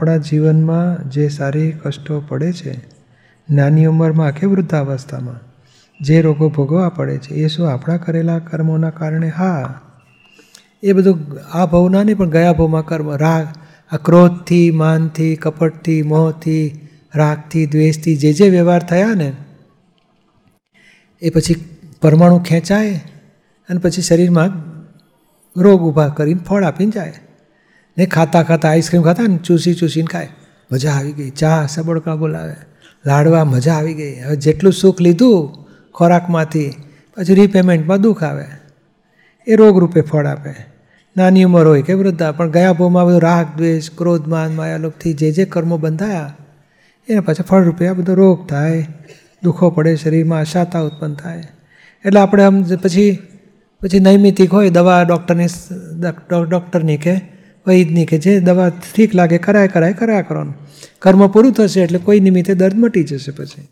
આપણા જીવનમાં જે શારીરિક કષ્ટો પડે છે, નાની ઉંમરમાં કે વૃદ્ધાવસ્થામાં, જે રોગો ભોગવવા પડે છે, એ શું આપણા કરેલા કર્મોના કારણે? હા. એ બધું આ ભાવના નહીં, પણ ગયા ભાવમાં કર્મ, રાગ, આ ક્રોધથી, માનથી, કપટથી, મોહથી, રાગથી, દ્વેષથી, જે જે વ્યવહાર થયા ને, એ પછી પરમાણુ ખેંચાય અને પછી શરીરમાં રોગ ઊભા કરીને ફળ આપીને જાય. ને ખાતા ખાતા આઈસ્ક્રીમ ખાતા ને ચૂસી ચૂસીને ખાય. મજા આવી ગઈ. ચા સબડકા બોલાવે. લાડવા મજા આવી ગઈ. હવે જેટલું સુખ લીધું ખોરાકમાંથી, પછી રીપેમેન્ટમાં દુઃખ આવે. એ રોગરૂપે ફળ આપે. નાની ઉંમર હોય કે વૃદ્ધા, પણ ગયા ભાવમાં બધું રાગ, દ્વેષ, ક્રોધ, માન માયાલોકથી જે જે કર્મો બંધાયા, એના પાછા ફળરૂપે આ બધો રોગ થાય. દુઃખો પડે, શરીરમાં અશાતા ઉત્પન્ન થાય. એટલે આપણે આમ પછી પછી નૈમિતિક હોય દવા ડૉક્ટરની ડૉક્ટરની કે વૈદની કે જે દવા ઠીક લાગે, કરાય કરાય, કરાયા કરવાનું. કર્મ પૂરું થશે એટલે કોઈ નિમિત્તે દર્દ મટી જશે પછી.